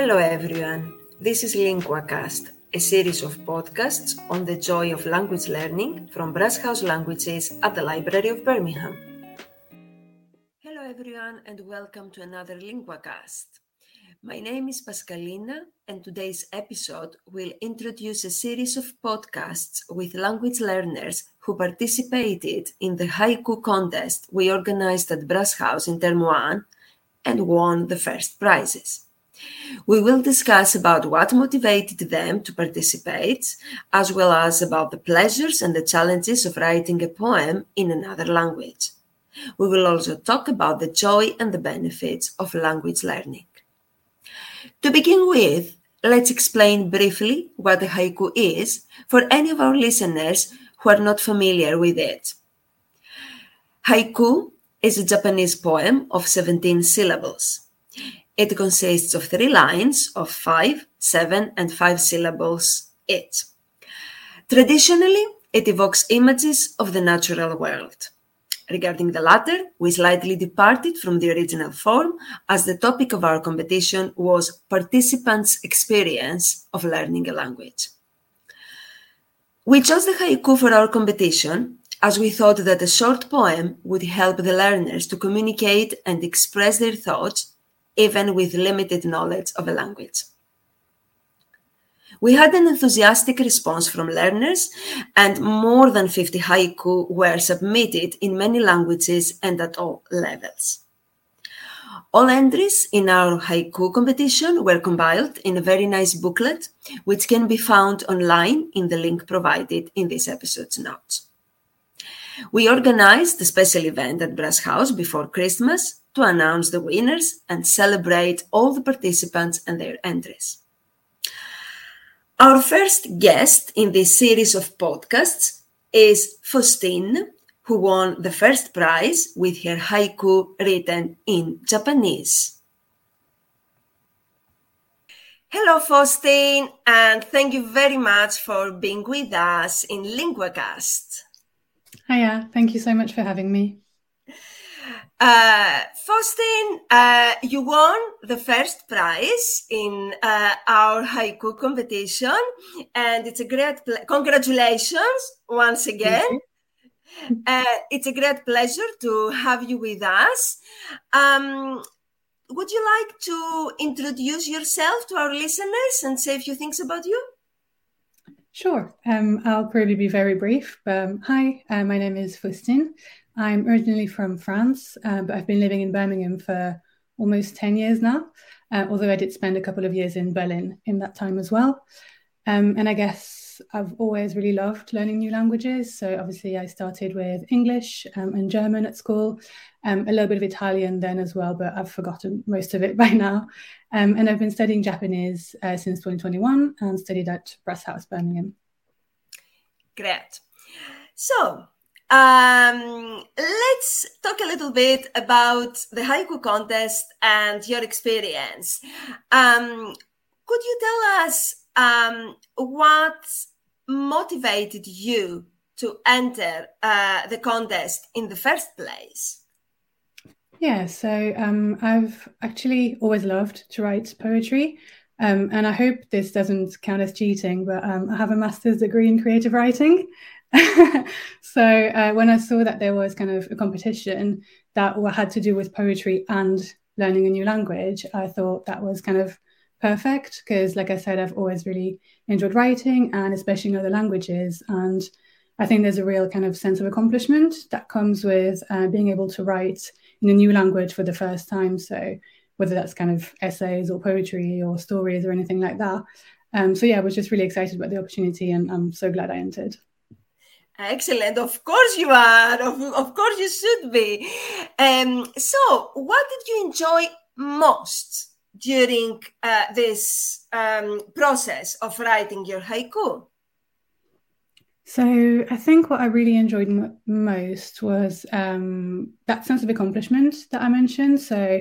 Hello everyone. This is LinguaCast, a series of podcasts on the joy of language learning from Brass House Languages at the Library of Birmingham. Hello everyone and welcome to another LinguaCast. My name is Paschalina and today's episode will introduce a series of podcasts with language learners who participated in the haiku contest we organized at Brass House in Term 1 and won the first prizes. We will discuss about what motivated them to participate, as well as about the pleasures and the challenges of writing a poem in another language. We will also talk about the joy and the benefits of language learning. To begin with, let's explain briefly what a haiku is for any of our listeners who are not familiar with it. Haiku is a Japanese poem of 17 syllables. It consists of three lines of five, seven, and five syllables each. Traditionally, it evokes images of the natural world. Regarding the latter, we slightly departed from the original form as the topic of our competition was participants' experience of learning a language. We chose the haiku for our competition as we thought that a short poem would help the learners to communicate and express their thoughts even with limited knowledge of a language. We had an enthusiastic response from learners, and more than 50 haiku were submitted in many languages and at all levels. All entries in our haiku competition were compiled in a very nice booklet, which can be found online in the link provided in this episode's notes. We organized a special event at Brass House before Christmas to announce the winners and celebrate all the participants and their entries. Our first guest in this series of podcasts is Faustine, who won the first prize with her haiku written in Japanese. Hello, Faustine, and thank you very much for being with us in LinguaCast. Hiya, thank you so much for having me. Uh, Faustine, uh, you won the first prize in uh, our haiku competition, and it's a great ple- congratulations once again. Uh, it's a great pleasure to have you with us. Um, would you like to introduce yourself to our listeners and say a few things about you? Sure. Um, I'll probably be very brief. Um, hi, uh, my name is Faustine. I'm originally from France, uh, but I've been living in Birmingham for almost 10 years now, uh, although I did spend a couple of years in Berlin in that time as well. Um, and I guess I've always really loved learning new languages. So obviously, I started with English um, and German at school, um, a little bit of Italian then as well, but I've forgotten most of it by now. Um, and I've been studying Japanese uh, since 2021 and studied at Brass House, Birmingham. Great. So, um, let's talk a little bit about the haiku contest and your experience. Um, could you tell us um, what motivated you to enter uh, the contest in the first place? Yeah, so um, I've actually always loved to write poetry. Um, and I hope this doesn't count as cheating, but um, I have a master's degree in creative writing. so uh, when I saw that there was kind of a competition that had to do with poetry and learning a new language, I thought that was kind of perfect because, like I said, I've always really enjoyed writing and especially in other languages. And I think there's a real kind of sense of accomplishment that comes with uh, being able to write in a new language for the first time. So whether that's kind of essays or poetry or stories or anything like that. Um, so yeah, I was just really excited about the opportunity and I'm so glad I entered. Excellent. Of course you are. Of, of course you should be. Um, so, what did you enjoy most during uh, this um, process of writing your haiku? So, I think what I really enjoyed m- most was um, that sense of accomplishment that I mentioned. So,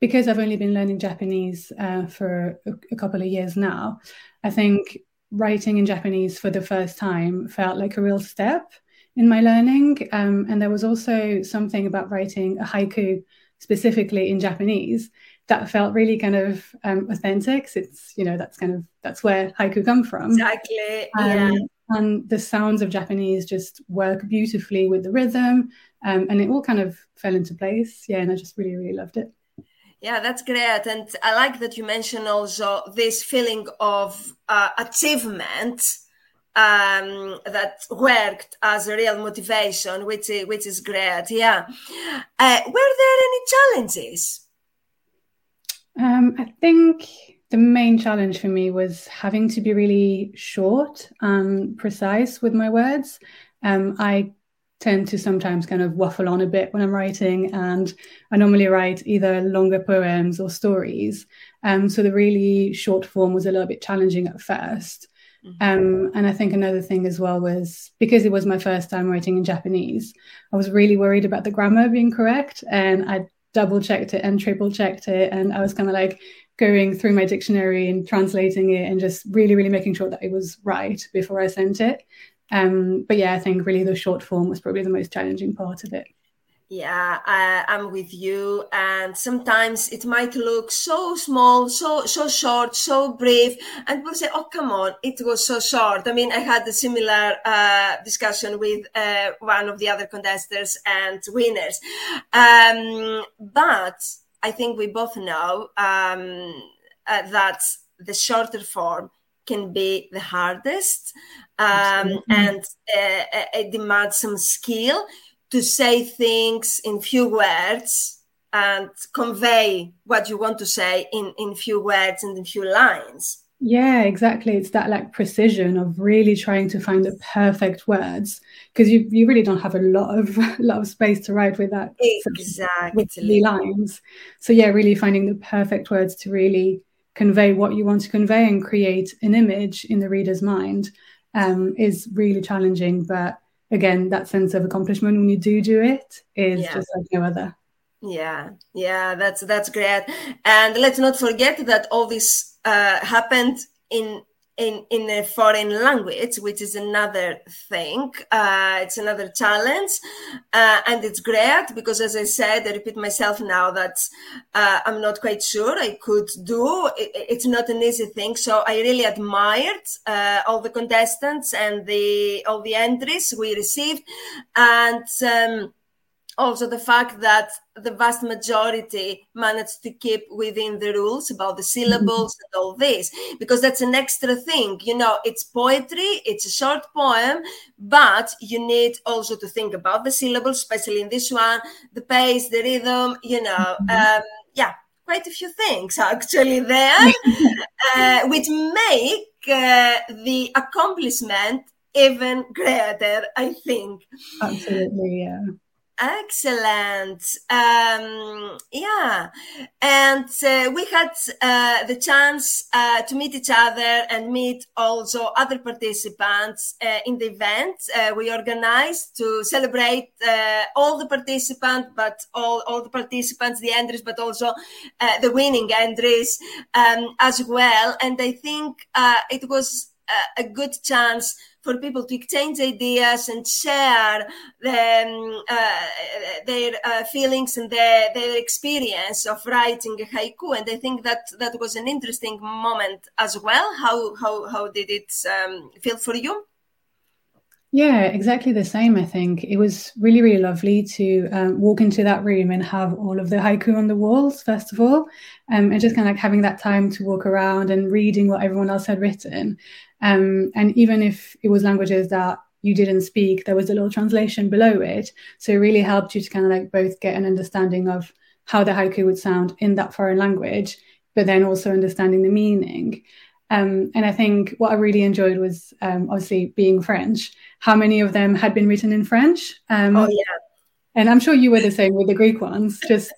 because I've only been learning Japanese uh, for a, a couple of years now, I think writing in Japanese for the first time felt like a real step in my learning. Um, and there was also something about writing a haiku specifically in Japanese that felt really kind of um, authentic. It's you know that's kind of that's where haiku come from. Exactly. Um, yeah. And the sounds of Japanese just work beautifully with the rhythm, um, and it all kind of fell into place. Yeah, and I just really really loved it. Yeah, that's great. And I like that you mentioned also this feeling of uh, achievement um, that worked as a real motivation, which is, which is great. Yeah. Uh, were there any challenges? Um, I think the main challenge for me was having to be really short and precise with my words. Um, I tend to sometimes kind of waffle on a bit when I'm writing, and I normally write either longer poems or stories. Um, so the really short form was a little bit challenging at 1st mm-hmm. um, and I think another thing as well was because it was my first time writing in Japanese, I was really worried about the grammar being correct, and I double checked it and triple checked it, and I was kind of like going through my dictionary and translating it and just really, really making sure that it was right before I sent it. Um, but yeah, I think really the short form was probably the most challenging part of it. Yeah, I, I'm with you. And sometimes it might look so small, so so short, so brief, and people say, "Oh, come on, it was so short." I mean, I had a similar uh, discussion with uh, one of the other contestants and winners, um, but I think we both know um, uh, that the shorter form can be the hardest um, and uh, uh, it demands some skill to say things in few words and convey what you want to say in in few words and in few lines. Yeah exactly. It's that like precision of really trying to find the perfect words because you you really don't have a lot of a lot of space to write with that exactly with the lines. So yeah really finding the perfect words to really convey what you want to convey and create an image in the reader's mind um, is really challenging. But again, that sense of accomplishment when you do do it is yeah. just like no other. Yeah, yeah, that's that's great. And let's not forget that all this uh, happened in in in a foreign language, which is another thing. Uh, it's another challenge, uh, and it's great because, as I said, I repeat myself now that uh, I'm not quite sure I could do. It, it's not an easy thing, so I really admired uh, all the contestants and the all the entries we received, and. Um, also the fact that the vast majority managed to keep within the rules about the syllables mm-hmm. and all this because that's an extra thing you know it's poetry it's a short poem but you need also to think about the syllables especially in this one the pace the rhythm you know mm-hmm. um, yeah quite a few things actually there uh, which make uh, the accomplishment even greater i think absolutely yeah Excellent. Um, yeah. And uh, we had uh, the chance uh, to meet each other and meet also other participants uh, in the event uh, we organized to celebrate uh, all the participants, but all, all the participants, the entries, but also the winning entries um, as well. And I think it was a good chance for people to exchange ideas and share um, uh, their uh, feelings and their, their experience of writing a haiku. And I think that that was an interesting moment as well. How how how did it um, feel for you? Yeah, exactly the same. I think it was really, really lovely to um, walk into that room and have all of the haiku on the walls, first of all, um, and just kind of like having that time to walk around and reading what everyone else had written. Um, and even if it was languages that you didn't speak, there was a little translation below it. So it really helped you to kind of like both get an understanding of how the haiku would sound in that foreign language, but then also understanding the meaning. Um, and I think what I really enjoyed was um, obviously being French. How many of them had been written in French? Um, oh, yeah. And I'm sure you were the same with the Greek ones, just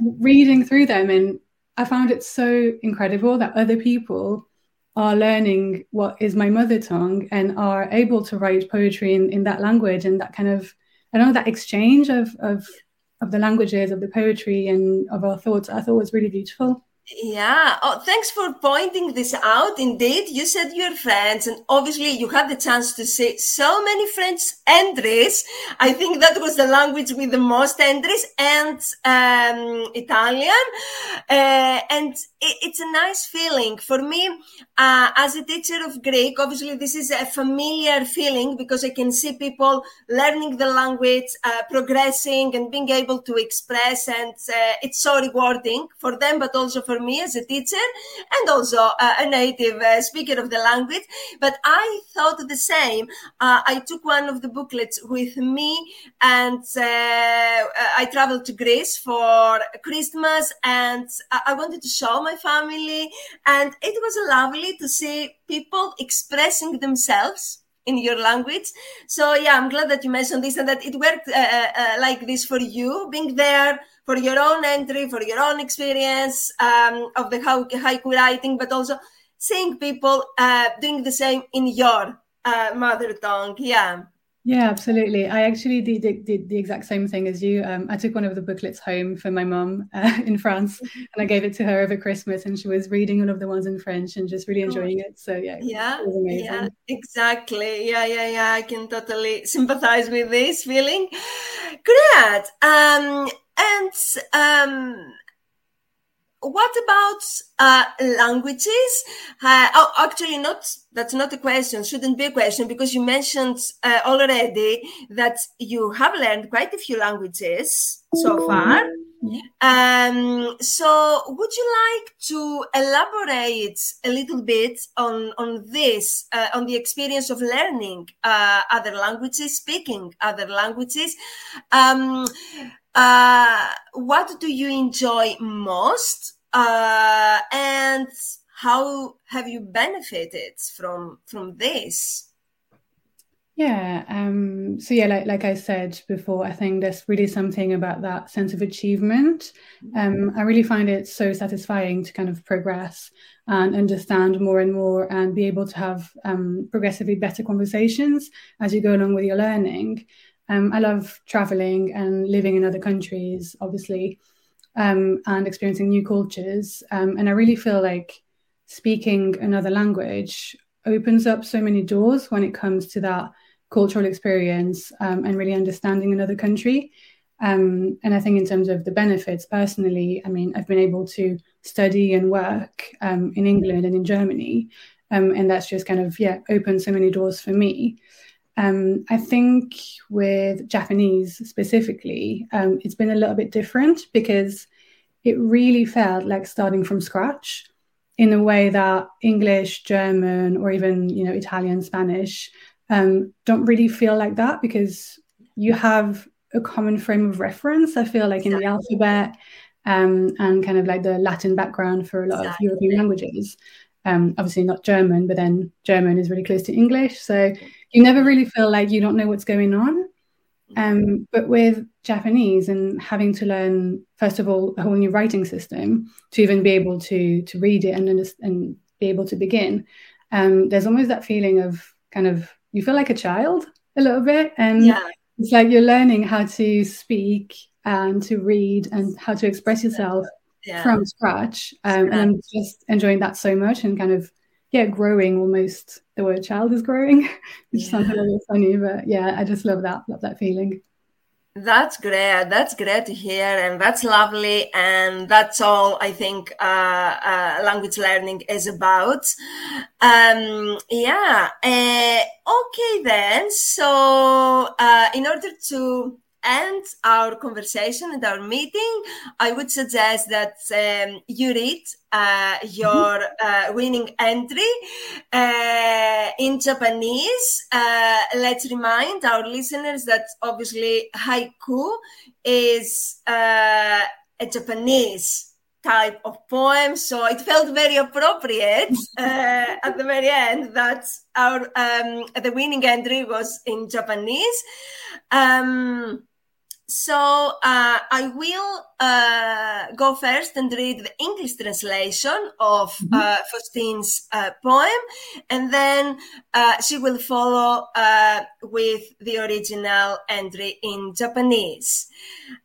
reading through them. And I found it so incredible that other people are learning what is my mother tongue and are able to write poetry in, in that language and that kind of I don't know that exchange of of of the languages of the poetry and of our thoughts I thought was really beautiful. Yeah. Oh, thanks for pointing this out. Indeed, you said you're French, and obviously you had the chance to say so many French entries. I think that was the language with the most entries, and um, Italian. Uh, and it, it's a nice feeling for me uh, as a teacher of Greek. Obviously, this is a familiar feeling because I can see people learning the language, uh, progressing, and being able to express, and uh, it's so rewarding for them, but also for for me as a teacher and also uh, a native uh, speaker of the language. But I thought the same. Uh, I took one of the booklets with me and I traveled to Greece for Christmas and I wanted to show my family. And it was lovely to see people expressing themselves in your language. So yeah, I'm glad that you mentioned this and that it worked uh, uh, uh, like this for you, being there for your own entry, for your own experience um, of the haiku writing, but also seeing people uh, doing the same in your uh, mother tongue. Yeah. Yeah, absolutely. I actually did, did, did, the exact same thing as you. Um, I took one of the booklets home for my mum uh, in France mm-hmm. and I gave it to her over Christmas and she was reading all of the ones in French and just really oh. enjoying it. So, yeah. Yeah. Yeah, exactly. Yeah, yeah, yeah. I can totally sympathize with this feeling. Great. Um, and um, what about uh, languages? Uh, oh, actually, not that's not a question. Shouldn't be a question because you mentioned uh, already that you have learned quite a few languages so far. Um, so, would you like to elaborate a little bit on on this, uh, on the experience of learning uh, other languages, speaking other languages? Um, uh, what do you enjoy most? Uh, and how have you benefited from from this? Yeah. Um, so yeah, like like I said before, I think there's really something about that sense of achievement. Um, I really find it so satisfying to kind of progress and understand more and more and be able to have um, progressively better conversations as you go along with your learning. Um, I love traveling and living in other countries, obviously, um, and experiencing new cultures. Um, and I really feel like speaking another language opens up so many doors when it comes to that cultural experience um, and really understanding another country. Um, and I think, in terms of the benefits, personally, I mean, I've been able to study and work um, in England and in Germany. and that's just kind of, yeah, opened so many doors for me. Um, I think with Japanese specifically, um, it's been a little bit different because it really felt like starting from scratch in a way that English, German, or even you know Italian, Spanish um, don't really feel like that because you have a common frame of reference. I feel like in the alphabet um, and kind of like the Latin background for a lot exactly. of European languages. Um, obviously not German, but then German is really close to English, so you never really feel like you don't know what's going on. Um, but with Japanese and having to learn, first of all, a whole new writing system to even be able to to read it and and be able to begin, um, there's almost that feeling of kind of you feel like a child a little bit, and yeah. it's like you're learning how to speak and to read and how to express yourself yeah. from scratch. Um, and I'm just enjoying that so much and kind of yeah, growing almost the word child is growing, which yeah. sounds a little funny, but yeah, I just love that, love that feeling. That's great. That's great to hear, and that's lovely. And that's all I think uh, uh, language learning is about. Um, yeah. Uh, okay, then. So, uh, in order to end our conversation and our meeting, I would suggest that um, you read uh, your uh, winning entry uh, in Japanese. Uh, let's remind our listeners that obviously haiku is uh, a Japanese type of poem. So it felt very appropriate uh, at the very end that our um, the winning entry was in Japanese. Um, so uh, I will uh, go first and read the English translation of mm-hmm. uh, Faustine's uh, poem, and then uh, she will follow uh, with the original entry in Japanese.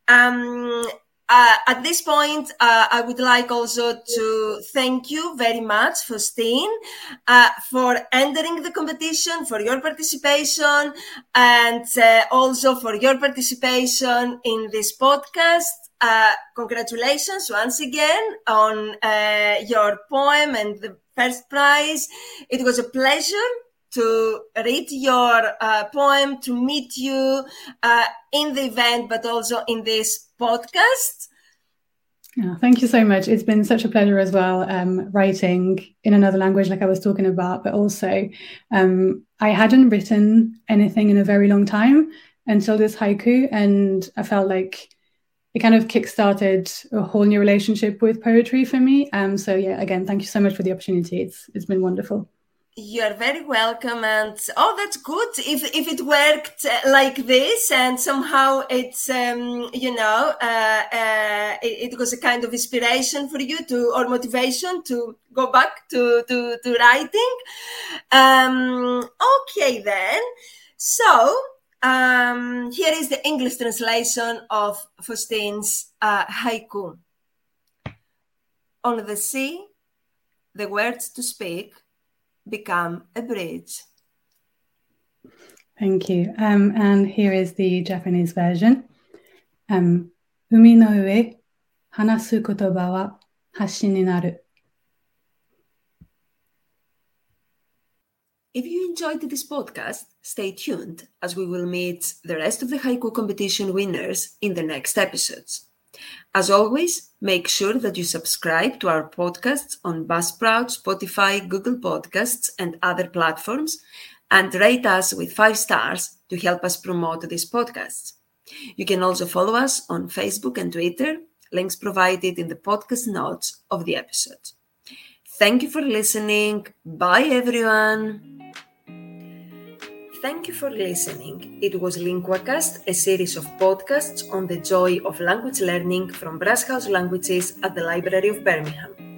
Um, uh, at this point, uh, I would like also to thank you very much, Faustine, uh, for entering the competition, for your participation, and uh, also for your participation in this podcast. Uh, congratulations once again on uh, your poem and the first prize. It was a pleasure to read your uh, poem, to meet you uh, in the event, but also in this podcast. Yeah, thank you so much. It's been such a pleasure as well, um, writing in another language, like I was talking about, but also um, I hadn't written anything in a very long time until this haiku, and I felt like it kind of kickstarted a whole new relationship with poetry for me. Um, so yeah, again, thank you so much for the opportunity. It's it's been wonderful. You're very welcome, and oh, that's good. If if it worked uh, like this, and somehow it's um, you know uh, uh, it, it, was a kind of inspiration for you to or motivation to go back to to, to writing. Um, okay, then. So um, here is the English translation of Faustine's uh, haiku. On the sea, the words to speak become a bridge. Thank you. Um, and here is the Japanese version. Um, 海の上、話す言葉は橋になる。If you enjoyed this podcast, stay tuned as we will meet the rest of the haiku competition winners in the next episodes. As always, make sure that you subscribe to our podcasts on Buzzsprout, Spotify, Google Podcasts, and other platforms, and rate us with five stars to help us promote these podcasts. You can also follow us on Facebook and Twitter, links provided in the podcast notes of the episode. Thank you for listening. Bye, everyone. Thank you for listening. It was LinguaCast, a series of podcasts on the joy of language learning from Brass House Languages at the Library of Birmingham.